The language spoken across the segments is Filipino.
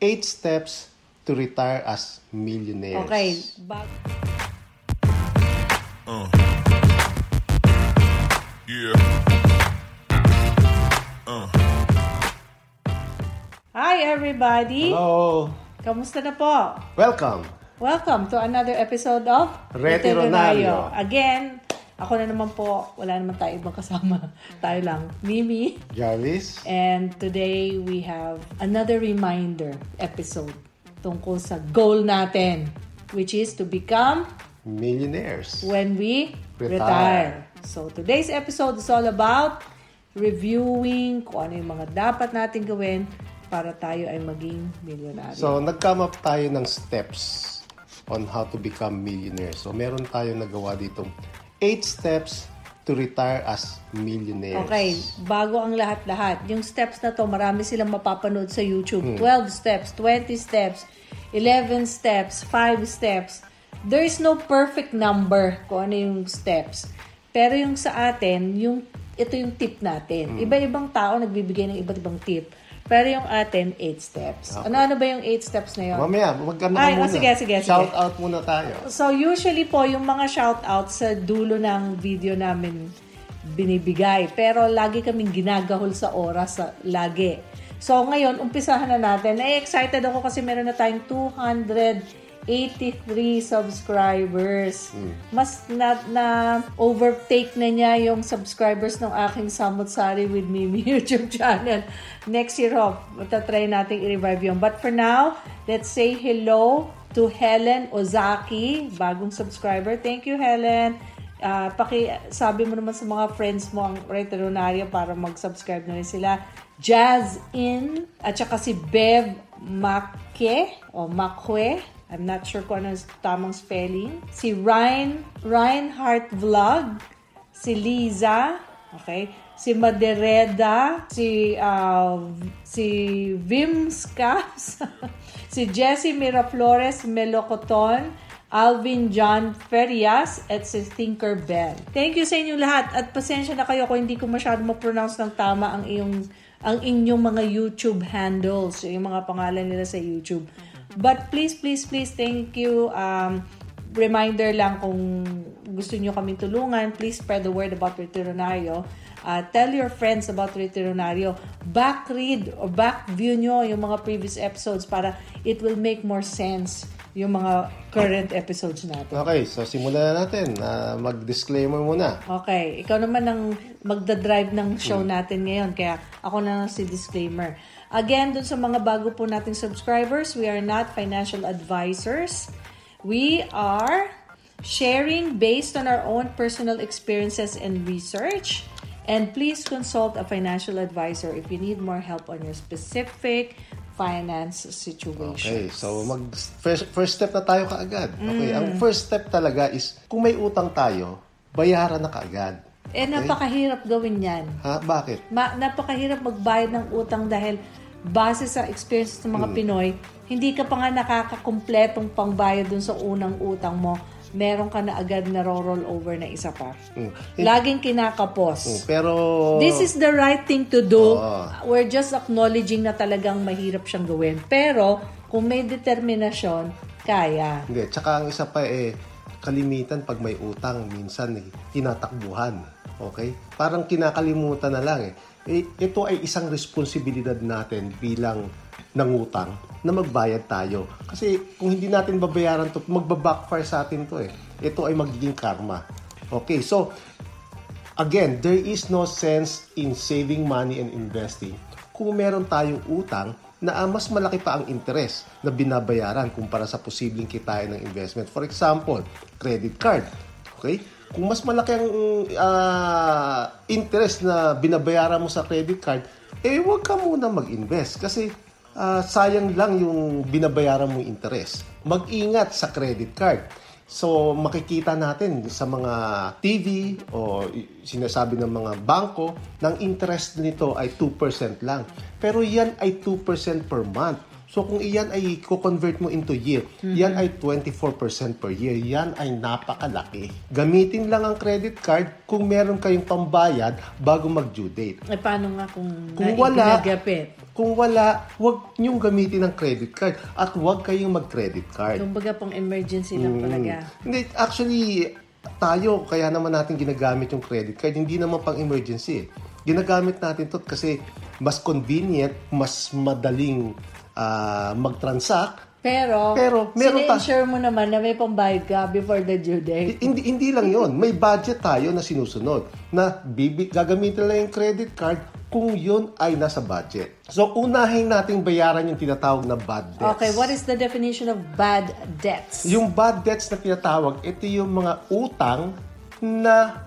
Eight steps to retire as millionaires. Okay. Bag- Yeah. Hi everybody! Hello. Kamusta na po? Welcome. Welcome to another episode of Retironario. Again, ako na naman po, wala naman tayo ibang kasama. Mm. tayo lang, Mimi. Jarvis. And today we have another reminder episode tungkol sa goal natin, which is to become millionaires when we retire. retire. So today's episode is all about reviewing kung ano yung mga dapat natin gawin para tayo ay maging millionaire. So, nag-come up tayo ng steps on how to become millionaire. So, meron tayo nagawa dito 8 steps to retire as millionaires. Okay, bago ang lahat-lahat. Yung steps na to, marami silang mapapanood sa YouTube. Hmm. 12 steps, 20 steps, 11 steps, 5 steps. There is no perfect number kung ano yung steps. Pero yung sa atin, yung ito yung tip natin. Hmm. Iba-ibang tao nagbibigay ng iba't ibang tip. Pero yung atin, 8 steps. Ano-ano ba yung 8 steps na yun? Mamaya, magkano Ay, ka oh, muna. sige, sige, sige. Shout out muna tayo. So usually po yung mga shoutouts sa dulo ng video namin binibigay. Pero lagi kaming ginagahol sa oras sa lagi. So ngayon, umpisahan na natin. Na-excited ako kasi meron na tayong 283 subscribers. Mas na, na overtake na niya yung subscribers ng aking Samot Sari with Mimi YouTube channel. Next year, ho, matatry natin i-revive yun. But for now, let's say hello to Helen Ozaki, bagong subscriber. Thank you, Helen. Ah, paki sabi mo naman sa mga friends mo ang Retironario para mag-subscribe na rin sila. Jazz In at saka si Bev Make o Makwe. I'm not sure kung ano ang tamang spelling. Si Ryan Reinhardt Vlog, si Liza, okay? Si Madereda, si uh, si Vim Scaps, si Jessie Miraflores Melocoton, Alvin John Ferias, at si Tinker Bell. Thank you sa inyo lahat at pasensya na kayo kung hindi ko masyado ma-pronounce ng tama ang iyong ang inyong mga YouTube handles, yung mga pangalan nila sa YouTube. But please, please, please, thank you. Um, reminder lang kung gusto nyo kaming tulungan, please spread the word about Retironario. Uh, tell your friends about Retironario. Back read or back view nyo yung mga previous episodes para it will make more sense yung mga current episodes natin. Okay, so simulan na natin. Ah, mag-disclaimer muna. Okay, ikaw naman ang magdadrive ng show natin ngayon. Kaya ako na lang si disclaimer. Again, dun sa mga bago po nating subscribers, we are not financial advisors. We are sharing based on our own personal experiences and research. And please consult a financial advisor if you need more help on your specific finance situation. Okay, so mag first, first step na tayo kaagad. Okay, ang first step talaga is kung may utang tayo, bayaran na kaagad. Eh, napakahirap gawin yan. Ha, bakit? Ma- napakahirap magbayad ng utang dahil base sa experience ng mga Pinoy, hindi ka pa nga nakakakumpletong pangbayad dun sa unang utang mo. Meron ka na agad na roll over na isa pa. Mm. Laging kinakapos. Pero This is the right thing to do. Oo. We're just acknowledging na talagang mahirap siyang gawin. Pero, kung may determinasyon, kaya. hindi, tsaka ang isa pa eh kalimitan pag may utang minsan eh, tinatakbuhan. Okay? Parang kinakalimutan na lang eh. Eh. Ito ay isang responsibilidad natin bilang nangutang na magbayad tayo. Kasi kung hindi natin babayaran to, magbabackfire sa atin to eh. Ito ay magiging karma. Okay, so again, there is no sense in saving money and investing kung meron tayong utang na ah, mas malaki pa ang interest na binabayaran kumpara sa posibleng kitain ng investment. For example, credit card. Okay? Kung mas malaki ang ah, interest na binabayaran mo sa credit card, eh huwag ka muna mag-invest kasi ah, sayang lang yung binabayaran mo interest. Mag-ingat sa credit card. So, makikita natin sa mga TV o sinasabi ng mga bangko, ng interest nito ay 2% lang. Pero yan ay 2% per month. So, kung iyan ay ko-convert mo into year, yan ay 24% per year. Yan ay napakalaki. Gamitin lang ang credit card kung meron kayong pambayad bago mag-due date. Eh, paano nga kung, Kung wala, kung wala, huwag niyong gamitin ang credit card at huwag kayong mag-credit card. Kumbaga pang emergency lang talaga. Hindi, actually, tayo, kaya naman natin ginagamit yung credit card, hindi naman pang emergency. eh. Ginagamit natin to kasi mas convenient, mas madaling ah, mag-transact. Pero, Pero, meron ta- sine-insure mo naman na may pambayad ka before the due date. Hindi, hindi lang yon May budget tayo na sinusunod na bibi, gagamitin lang yung credit card kung yun ay nasa budget. So, unahin nating bayaran yung tinatawag na bad debts. Okay, what is the definition of bad debts? Yung bad debts na tinatawag, ito yung mga utang na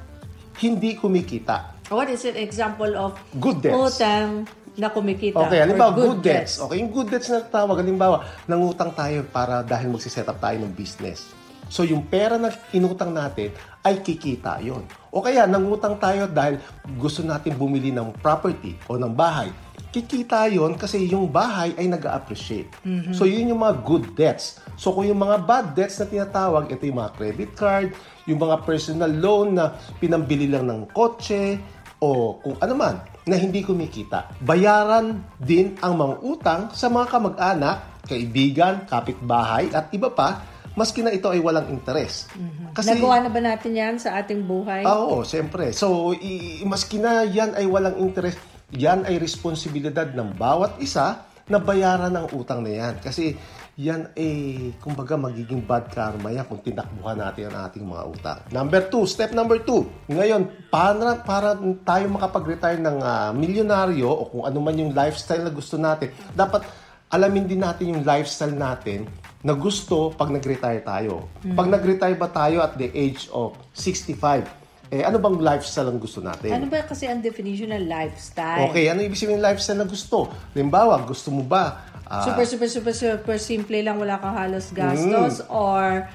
hindi kumikita. What is an example of Good debts. utang na kumikita? Okay, halimbawa, good, debts. Okay, yung good debts na tawag, halimbawa, nangutang tayo para dahil magsiset up tayo ng business. So, yung pera na inutang natin ay kikita yon. O kaya, nangutang tayo dahil gusto natin bumili ng property o ng bahay. Kikita yon kasi yung bahay ay nag appreciate So, yun yung mga good debts. So, kung yung mga bad debts na tinatawag, ito yung mga credit card, yung mga personal loan na pinambili lang ng kotse, o kung ano man na hindi kumikita. Bayaran din ang mga utang sa mga kamag-anak, kaibigan, kapitbahay at iba pa maski na ito ay walang interes. Kasi Nagawa na ba natin yan sa ating buhay? Ah, Oo, siyempre. So, i- maski na yan ay walang interes, yan ay responsibilidad ng bawat isa na bayaran ang utang na yan. Kasi yan ay, kumbaga, magiging bad karma yan kung tinakbuhan natin ang ating mga utang. Number two, step number two. Ngayon, para, para tayo makapag-retire ng ah, milyonaryo o kung ano man yung lifestyle na gusto natin, dapat alamin din natin yung lifestyle natin na gusto pag nag-retire tayo. Pag nag-retire ba tayo at the age of 65, eh ano bang lifestyle ang gusto natin? Ano ba kasi ang definition ng lifestyle? Okay, ano ibig sabihin ng lifestyle na gusto? Halimbawa, gusto mo ba ah, super, super, super, super simple lang, wala kang halos gastos or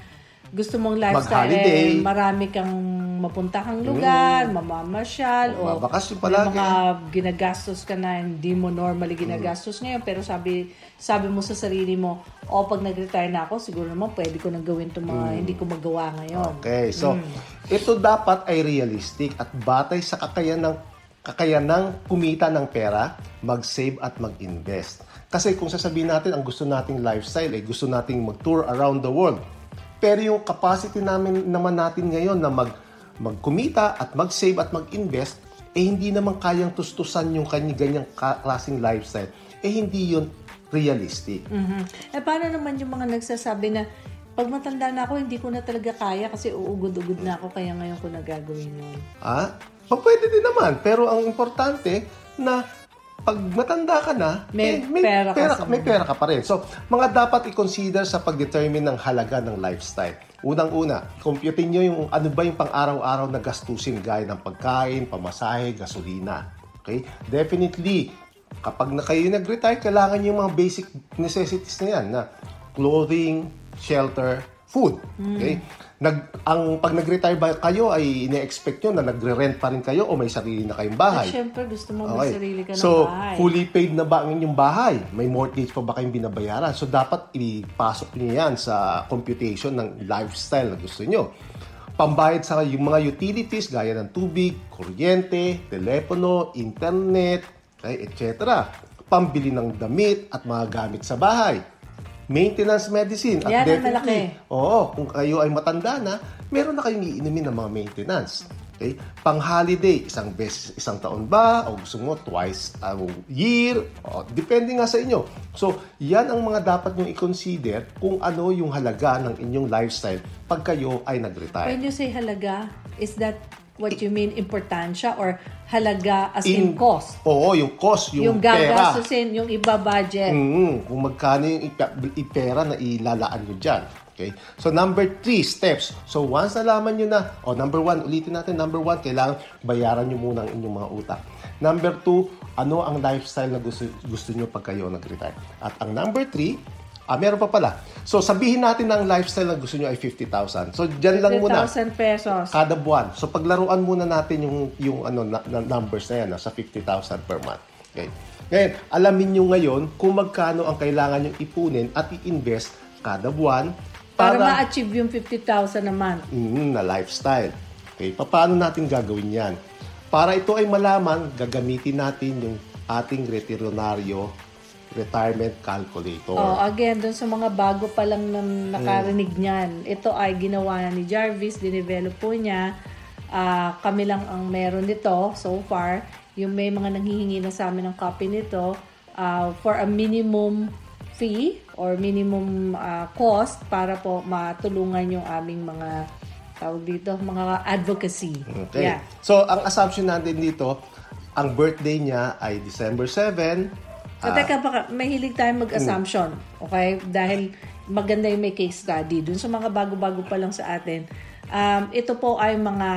gusto mong lifestyle eh, marami kang mapuntahang lugar, mamamasyal, o palagi. mga ginagastos ka na hindi mo normally ginagastos ngayon, pero sabi sabi mo sa sarili mo, o pag nag-retire na ako, siguro naman pwede ko nang gawin itong mga hindi ko magawa ngayon. Okay, so ito dapat ay realistic at batay sa kakayan ng kakayanang kumita ng pera, mag-save at mag-invest. Kasi kung sasabihin natin ang gusto nating lifestyle ay gusto nating mag-tour around the world. Pero yung capacity namin naman natin ngayon na mag magkumita at mag-save at mag-invest eh hindi naman kayang tustusan yung kanya ganyang klaseng lifestyle. Eh hindi yun realistic. Mhm. Eh, paano naman yung mga nagsasabi na pag matanda na ako, hindi ko na talaga kaya kasi uugod-ugod na ako, kaya ngayon ko na gagawin yun. Ah, pwede din naman. Pero ang importante na pag matanda ka na, May eh, may, pera ka sa- may pera ka pa rin. So, mga dapat i-consider sa pag-determine ng halaga ng lifestyle. Unang-una, computein nyo yung ano ba yung pang-araw-araw na gastusin gaya ng pagkain, pamasahe, gasolina. Okay? Definitely, kapag na kayo nag-retire, kailangan yung mga basic necessities na yan na clothing, shelter, food. Okay? Nag, ang pag nag-retire ba kayo ay ine-expect nyo na nagre-rent pa rin kayo o may sarili na kayong bahay. At syempre, gusto mo may sarili ka ng so, bahay. fully paid na ba ang inyong bahay? May mortgage pa ba kayong binabayaran? So, dapat ipasok niyo yan sa computation ng lifestyle na gusto nyo. Pambayad sa yung mga utilities gaya ng tubig, kuryente, telepono, internet, okay, etc. Pambili ng damit at mga gamit sa bahay. Maintenance medicine. At Yan ang malaki. Oo, kung kayo ay matanda na, meron na kayong iinumin ng mga maintenance. Okay? Pang holiday, isang beses, isang taon ba? O gusto mo twice a year? O, depende nga sa inyo. So, yan ang mga dapat nyo i-consider kung ano yung halaga ng inyong lifestyle pag kayo ay nag-retire. When you say halaga, is that what you mean importansya or halaga as in, cost? Oo, yung cost, yung, Yung, pera. gagastusin, yung iba budget. Mm, kung magkano yung ipera na ilalaan nyo dyan. Okay? So, number three, steps. So, once nalaman nyo na, o number one, ulitin natin, number one, kailangan bayaran nyo muna ang inyong mga utang. Number two, ano ang lifestyle na gusto, gusto nyo pag kayo nag-retire. At ang number three, ah, meron pa pala. So, sabihin natin na ang lifestyle na gusto nyo ay 50,000. So, dyan lang muna. 50,000 pesos. Kada buwan. So, paglaruan muna natin yung, yung ano, na, na numbers na yan, nasa 50,000 per month. Okay. Ngayon, alamin nyo ngayon kung magkano ang kailangan nyo ipunin at i-invest kada buwan Para, para, ma-achieve yung 50,000 a month. Mm, na lifestyle. Okay, paano natin gagawin yan? Para ito ay malaman, gagamitin natin yung ating retironaryo retirement calculator. Oh, again, dun sa mga bago pa lang na nakarinig niyan, ito ay ginawa na ni Jarvis, dinevelop po niya. Ah, kami lang ang meron nito so far. Yung may mga nanghihingi na sa amin ng copy nito ah, for a minimum fee or minimum ah, cost para po matulungan yung aming mga tawag dito, mga advocacy. Okay. Yeah. So, ang assumption natin dito, ang birthday niya ay December 7. So, teka, baka mahilig tayo mag-assumption. Okay? Dahil maganda yung may case study. Dun sa mga bago-bago pa lang sa atin, um, ito po ay mga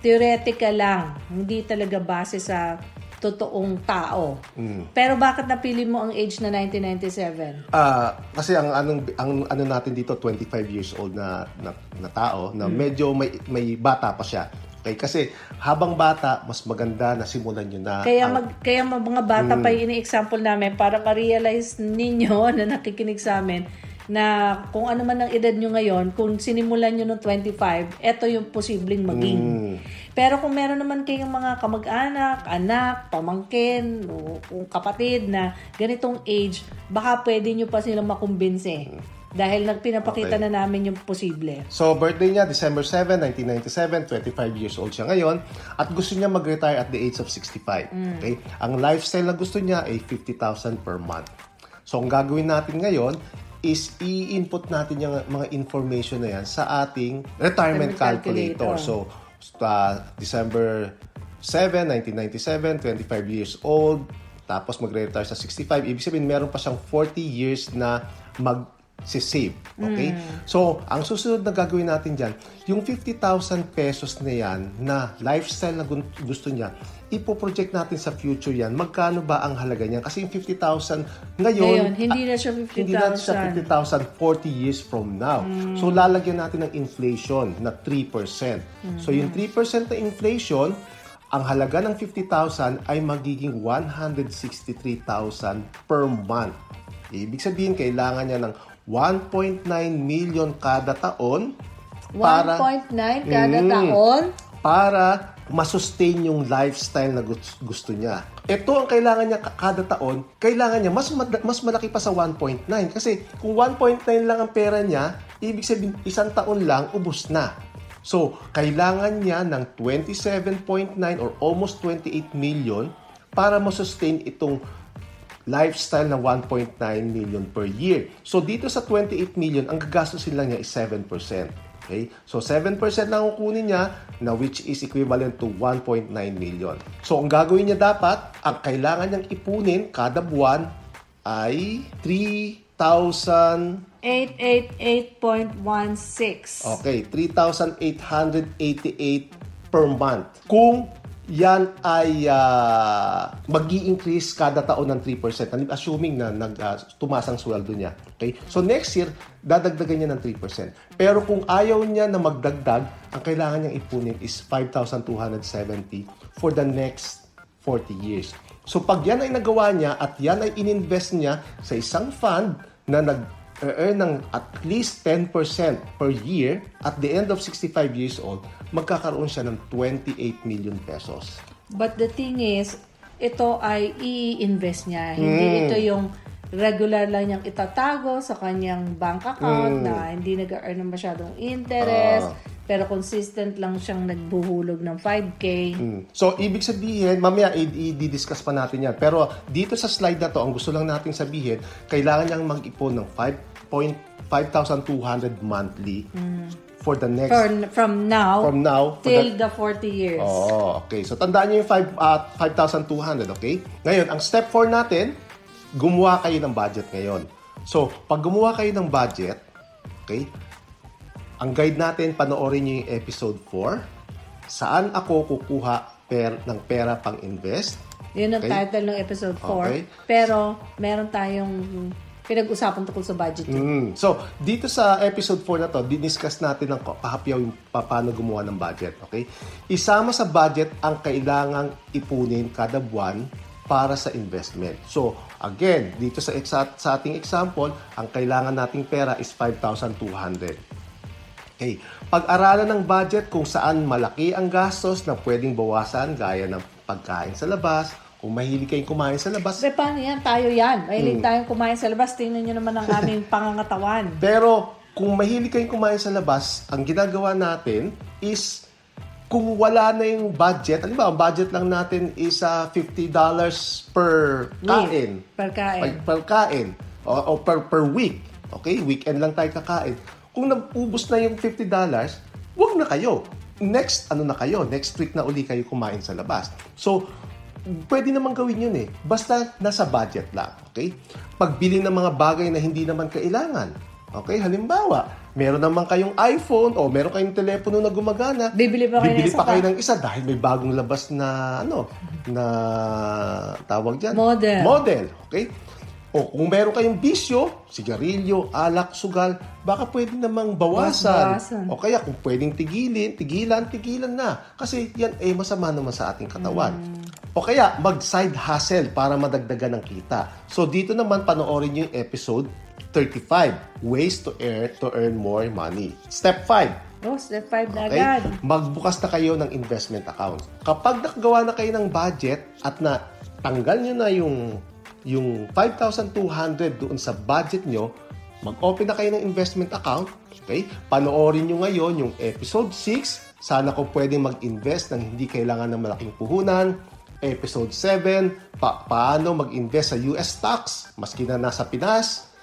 theoretical lang. Hindi talaga base sa totoong tao. Pero bakit napili mo ang age na 1997? Ah, kasi ang anong ang ano natin dito 25 years old na na, na tao na medyo may may bata pa siya. Okay, kasi habang bata mas maganda na simulan niyo na Kaya ang- mag kaya mga bata pa yung ini-example namin para ma-realize ninyo na nakikinig sa amin na kung ano man ang edad nyo ngayon, kung sinimulan nyo ng 25, eto yung posibleng maging. Pero kung meron naman kayong mga kamag-anak, anak, pamangkin, o kung kapatid na ganitong age, baka pwede nyo pa silang makumbinse. Dahil nagpinapakita Okay. na namin yung posible. So, birthday niya, December 7, 1997, 25 years old siya ngayon, at gusto niya mag-retire at the age of 65. Okay? Ang lifestyle na gusto niya ay 50,000 per month. So, ang gagawin natin ngayon is i-input natin yung mga information na yan sa ating retirement Retirement calculator. calculator. So, uh, December 7, 1997, 25 years old, tapos magre-retire sa 65. Ibig sabihin, meron pa siyang 40 years na mag save. Okay? So, ang susunod na gagawin natin dyan, yung 50,000 pesos na yan na lifestyle na gusto niya, ipoproject natin sa future yan. Magkano ba ang halaga niya? Kasi yung 50,000 ngayon, Ngayon, hindi na siya hindi na siya 50,000. 50,000 40 years from now. So, lalagyan natin ng inflation na 3%. So, yung 3% na inflation, ang halaga ng 50,000 ay magiging 163,000 per month. Ibig sabihin, kailangan niya ng 1.9 million kada taon para 1.9 kada Mm. taon. para masustain yung lifestyle na gus- gusto niya. Ito ang kailangan niya ka- kada taon, kailangan niya mas mas malaki pa sa 1.9 kasi kung 1.9 lang ang pera niya, ibig sabihin isang taon lang ubos na. So, kailangan niya ng 27.9 or almost 28 million para masustain itong lifestyle na 1.9 million per year. So dito sa 28 million, ang gagastusin lang niya is 7%. Okay? So 7% lang ang kukunin niya na which is equivalent to 1.9 million. So ang gagawin niya dapat, ang kailangan niyang ipunin kada buwan ay 3,000 888.16. Okay, 3,888 per month. Kung yan ay uh, mag increase kada taon ng 3%, I'm assuming na nag, ah, tumaas ang sweldo niya. Okay? So next year, dadagdagan niya ng 3%. Pero kung ayaw niya na magdagdag, ang kailangan niyang ipunin is 5,270 for the next 40 years. So pag yan ay nagawa niya at yan ay ininvest niya sa isang fund na nag earn ng at least 10% per year at the end of 65 years old, magkakaroon siya ng 28 million pesos. But the thing is, ito ay i-invest niya. Hindi Hmm. ito yung regular lang niyang itatago sa kanyang bank account Hmm. na hindi nag-earn ng masyadong interest, Ah. pero consistent lang siyang nagbuhulog ng 5K. Mm. So, ibig sabihin, mamaya i-discuss pa natin yan. Pero dito sa slide na to, ang gusto lang natin sabihin, kailangan niyang mag-ipon ng 5,200 monthly for the next, For, from now from now, till the, the 40 years. Oh, okay. So tandaan niyo yung 5 uh, 5,200, okay? Ngayon, ang step 4 natin, gumawa kayo ng budget ngayon. So, pag gumawa kayo ng budget, okay? Ang guide natin, panoorin niyo yung episode 4. Saan ako kukuha per, ng pera pang invest. Yun ang Okay. title ng episode 4. Okay. Pero, meron tayong pinag-usapan tungkol sa budget. Mm. So, dito sa episode 4 na to, diniscuss natin ng pahapyaw yung pa- paano gumawa ng budget. Okay? Isama sa budget ang kailangang ipunin kada buwan para sa investment. So, again, dito sa, exa- sa ating example, ang kailangan nating pera is 5,200. Okay. Pag-aralan ng budget kung saan malaki ang gastos na pwedeng bawasan gaya ng pagkain sa labas, kung mahilig kayong kumain sa labas, Be, paano yan? Tayo yan. Mahilig Hmm. tayong kumain sa labas. Tingnan nyo naman ang aming pangangatawan. Pero kung mahilig kayong kumain sa labas, ang ginagawa natin is kung wala na yung budget, ano ba, ang budget lang natin is ah, $50 per kain. Per kain. Per, per kain. O, o per, per week. Okay? Weekend lang tayo kakain. Kung naubos na yung $50, wag na kayo. Next, ano na kayo? Next week na uli kayo kumain sa labas. So, pwede naman gawin yun eh. Basta nasa budget lang. Okay? Pagbili ng mga bagay na hindi naman kailangan. Okay? Halimbawa, meron naman kayong iPhone o meron kayong telepono na gumagana. Bibili pa kayo ng Bibili isa pa kayo ng isa dahil may bagong labas na ano, na tawag dyan? Model. Model. Okay? O kung meron kayong bisyo, sigarilyo, alak, sugal, baka pwede namang bawasan. Bawasan. O kaya kung pwedeng tigilin, tigilan, tigilan na. Kasi yan eh masama naman sa ating katawan. O kaya mag-side hustle para madagdagan ng kita. So dito naman panoorin niyo yung episode 35, Ways to Earn, to earn More Money. Step 5, Oh, step 5 na Okay? agad. Magbukas na kayo ng investment account. Kapag nakagawa na kayo ng budget at na tanggal nyo na yung yung 5,200 doon sa budget nyo, mag-open na kayo ng investment account. Okay? Panoorin nyo ngayon yung episode 6. Sana ko pwedeng mag-invest ng hindi kailangan ng malaking puhunan. Episode 7, pa- paano mag-invest sa US stocks maski na nasa Pinas.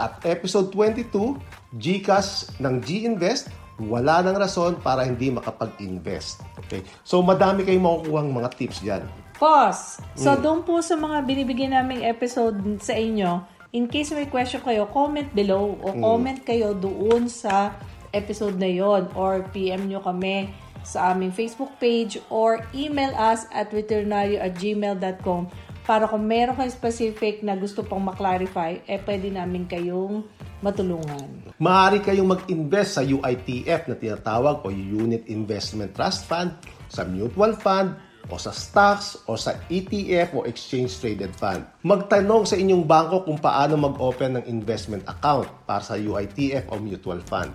At episode 22, GCash ng G-Invest, wala nang rason para hindi makapag-invest. Okay? So, madami kayong makukuha mga tips dyan. Pause. So, Hmm. doon po sa mga binibigyan naming episode sa inyo, in case may question kayo, comment below o Hmm. comment kayo doon sa episode na yon or PM nyo kami sa aming Facebook page or email us at veterinario at gmail.com para kung meron kayo specific na gusto pang maklarify, eh pwede namin kayong matulungan. Maaari kayong mag-invest sa UITF na tinatawag o Unit Investment Trust Fund, sa mutual fund, o sa stocks, o sa ETF o Exchange Traded Fund. Magtanong sa inyong bangko kung paano mag-open ng investment account para sa UITF o mutual fund.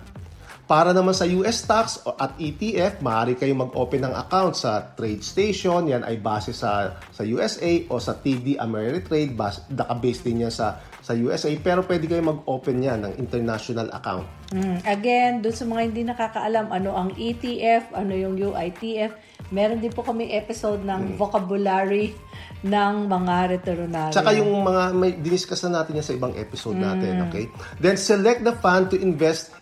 Para naman sa US stocks at ETF, maaari kayong mag-open ng account sa trade station. Yan ay base sa sa USA o sa TD Ameritrade. Bas, nakabase din yan sa, sa USA. Pero pwede kayong mag-open yan ng international account. Mm, Again, doon sa mga hindi nakakaalam ano ang ETF, ano yung UITF, meron din po kami episode ng vocabulary ng mga veterinarian. Tsaka yung mga, may diniscuss na natin yan sa ibang episode natin, okay? Then select the fund to invest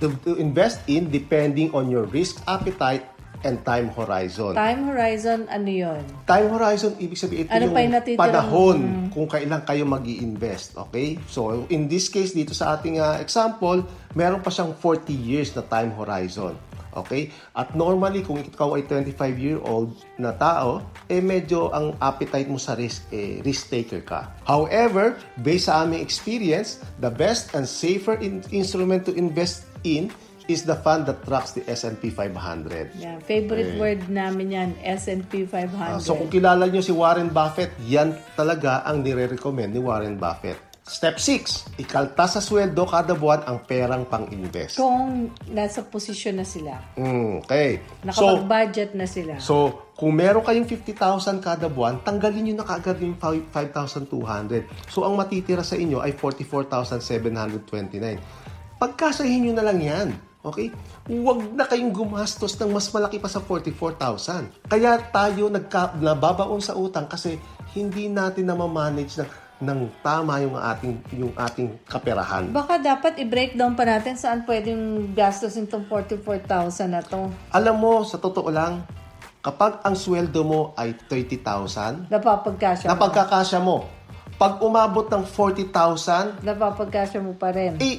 to, to invest in depending on your risk appetite and time horizon. Time horizon, ano yun? Time horizon, ibig sabihin ito Ano yung pa yung panahon kung kailan kayo mag invest Okay? So, in this case, dito sa ating ah, example, meron pa siyang 40 years na time horizon. Okay? At normally, kung ikaw ay 25-year-old na tao, eh medyo ang appetite mo sa risk, eh, risk taker ka. However, based sa aming experience, the best and safer in- instrument to invest in is the fund that tracks the S&P 500. Yan, favorite word namin yan, S&P 500. Ah, so kung kilala nyo si Warren Buffett, yan talaga ang nire-recommend ni Warren Buffett. Step 6, ikalta sa sweldo kada buwan ang perang pang-invest. Kung nasa posisyon na sila, Mm, okay. So, nakapag-budget na sila. so, kung meron kayong 50,000 kada buwan, tanggalin nyo na kaagad yung 5,200. So, ang matitira sa inyo ay 44,729. Pagkasahin nyo na lang yan. Okay? Huwag na kayong gumastos ng mas malaki pa sa 44,000. Kaya tayo nagka, nababaon sa utang kasi hindi natin na manage ng, ng tama yung ating, yung ating kaperahan. Baka dapat i-breakdown pa natin saan pwedeng gastos itong 44,000 na to. Alam mo, sa totoo lang, kapag ang sweldo mo ay 30,000, Napapagkasya mo. napagkakasya mo. Pag umabot ng 40,000, Napapagkasya mo pa rin. eh,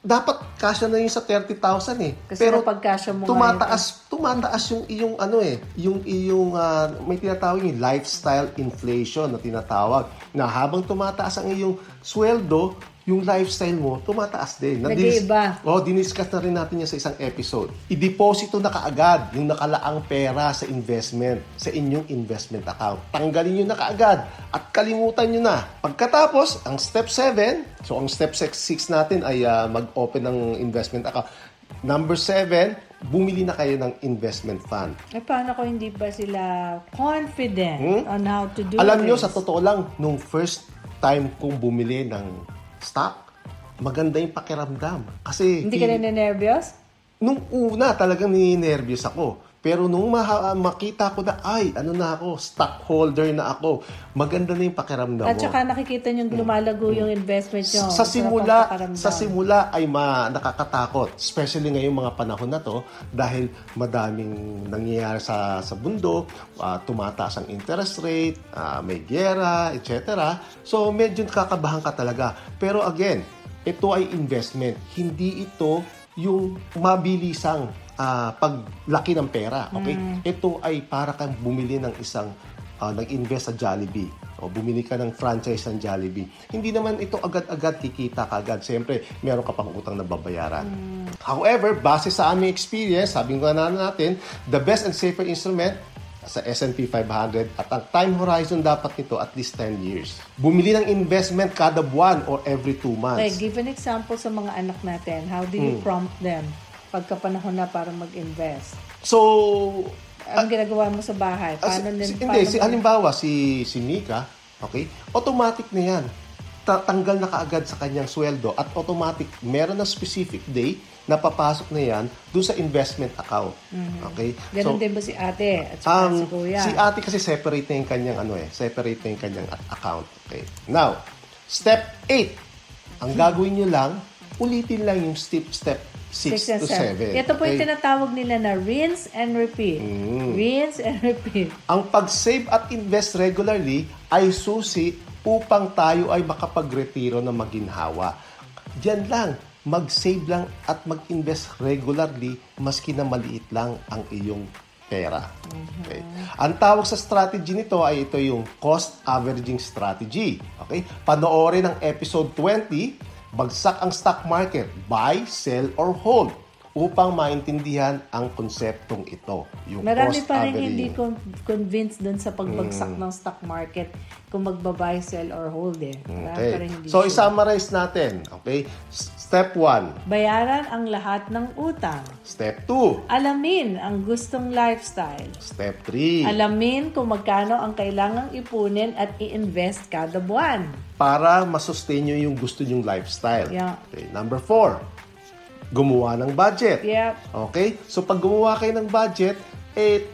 dapat kasya na yun sa 30,000 eh. Kasi Pero napagkasya mo tumataas, tumataas yung iyong ano eh, yung iyong ah, may tinatawag yung lifestyle inflation na tinatawag. Na habang tumataas ang iyong sweldo, yung lifestyle mo, tumataas din. Na dinis- Nag-iiba. Oh, diniscuss na rin natin yan sa isang episode. I-deposito na kaagad yung nakalaang pera sa investment, sa inyong investment account. Tanggalin nyo na kaagad at kalimutan nyo na. Pagkatapos, ang step 7, so ang step 6 natin ay ah, mag-open ng investment account. Number 7, bumili na kayo ng investment fund. Eh, paano kung hindi ba sila confident on how to do Hmm? Alam nyo, this? sa totoo lang, nung first time kong bumili ng stock, maganda yung pakiramdam. Kasi Hindi ka na nervyos? nung una talagang ninenervyos ako. Pero nung maha- makita ko na, ay, ano na ako, stockholder na ako, maganda na yung pakiramdam At mo. saka nakikita nyo lumalago yung investment nyo. sa ang simula, sa simula ay ma, nakakatakot. Especially ngayong mga panahon na to dahil madaming nangyayari sa sa bundok, ah, tumataas ang interest rate, ah, may gera, etc. So medyo kakabahan ka talaga. Pero again, ito ay investment. Hindi ito yung mabilisang ah, paglaki ng pera. Okay? Ito ay para kang bumili ng isang ah, nag-invest sa Jollibee o bumili ka ng franchise ng Jollibee. Hindi naman ito agad-agad kikita ka agad. Siyempre, meron ka pang utang na babayaran. However, base sa aming experience, sabi nga na natin, the best and safer instrument sa S&P 500 at ang time horizon dapat nito at least 10 years. Bumili ng investment kada buwan or every 2 months. Okay, give an example sa mga anak natin. How do you Hmm. prompt them pagkapanahon na para mag-invest? So, Anong ginagawa mo sa bahay? Ah, Paano si, nin- si- paano hindi, si, mo- halimbawa, si, si Mika, okay, automatic na yan. Ta- tanggal na kaagad sa kanyang sweldo at automatic, meron na specific day na papasok na yan dun sa investment account. Okay? Mhm. Ganon din ba si ate at Um, si kuya? si ate kasi separate na yung kanyang ano eh, separate na yung kanyang account. Okay. Now, step 8. Ang gagawin nyo lang, ulitin lang yung step step 6 Six and to seven. 7. Ito po yung tinatawag nila na rinse and repeat. Mm. Rinse and repeat. Ang pag-save at invest regularly ay susi upang tayo ay makapagretiro na maginhawa. Diyan lang, mag-save lang at mag-invest regularly maski na maliit lang ang iyong pera. Okay. Ang tawag sa strategy nito ay ito yung cost averaging strategy. Okay? Panoorin ang episode 20, Bagsak ang stock market, buy, sell, or hold upang maintindihan ang konseptong ito. Yung Marami cost pa rin averaging. hindi con- convinced dun sa Mm. pagbagsak ng stock market kung magbabuy, sell, or hold eh. Marami pa rin Okay. hindi So, sure. i-summarize natin. Okay? Step 1. Bayaran ang lahat ng utang. Step 2. Alamin ang gustong lifestyle. Step 3. Alamin kung magkano ang kailangang ipunin at i-invest kada buwan. Para masustain nyo yung gusto nyong lifestyle. Yeah. Okay. Number 4. Gumawa ng budget. Yep. Okay? So, pag gumawa kayo ng budget, eh,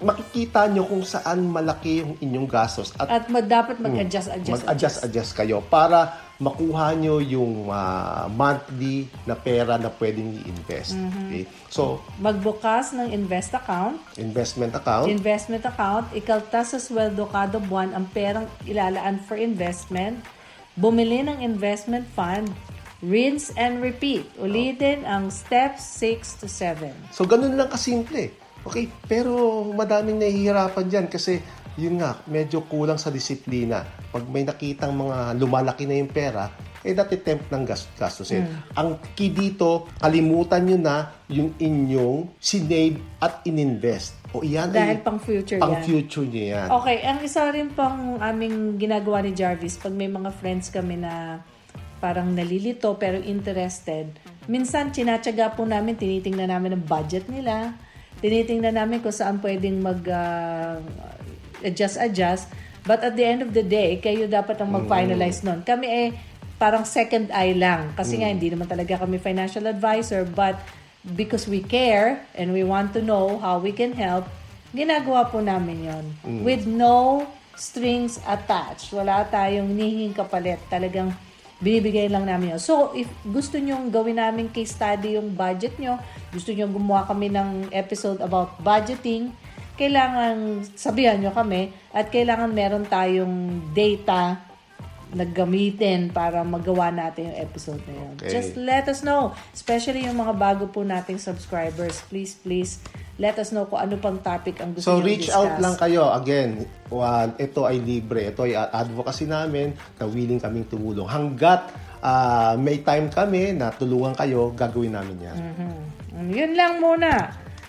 makikita nyo kung saan malaki yung inyong gastos at At dapat mag-adjust, adjust, mag-adjust adjust kayo para makuha nyo yung ah, monthly na pera na pwedeng i-invest. Mm-hmm. Okay? So, Magbukas ng invest account. investment account, Investment account, ikaltas sa sweldo kada buwan ang perang ilalaan for investment. Bumili ng investment fund. Rinse and repeat. Ulitin ang steps 6 to 7. So, ganun lang kasimple. Okay? Pero madaming nahihirapan dyan kasi yun nga, medyo kulang sa disiplina. Pag may nakitang mga lumalaki na yung pera, eh natitempt ng gas gastusin. Ang key dito, kalimutan nyo na yung inyong sinave at ininvest. O iyan Dahil ay pang future pang yan. future nyo yan. Okay, ang isa rin pang aming ginagawa ni Jarvis, pag may mga friends kami na parang nalilito pero interested, minsan chinatsaga po namin, tinitingnan namin ang budget nila, tinitingnan namin kung saan pwedeng mag ah, adjust, adjust. But at the end of the day, kayo dapat ang mag-finalize nun. Kami eh, parang second eye lang. Kasi nga, hindi naman talaga kami financial advisor. But because we care and we want to know how we can help, ginagawa po namin yon With no strings attached. Wala tayong nihing kapalit. Talagang binibigay lang namin yun. So, if gusto nyong gawin namin case study yung budget nyo, gusto nyo gumawa kami ng episode about budgeting, kailangan sabihan nyo kami at kailangan meron tayong data naggamitin para magawa natin yung episode na yun. Okay. Just let us know. Especially yung mga bago po nating subscribers. Please, please, let us know kung ano pang topic ang gusto So nyo reach out lang kayo. Again, wa- ito ay libre. Ito ay advocacy namin na willing kaming tumulong. Hanggat ah, may time kami na tulungan kayo, gagawin namin yan. Mm, Yun lang muna.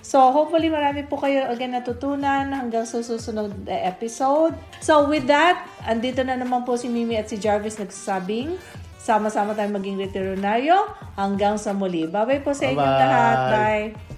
So, hopefully marami po kayo again natutunan hanggang sa susunod na episode. So, with that, andito na naman po si Mimi at si Jarvis nagsasabing, sama-sama tayong maging veterinaryo hanggang sa muli. Bye-bye po sa inyong Bye-bye. lahat. Bye!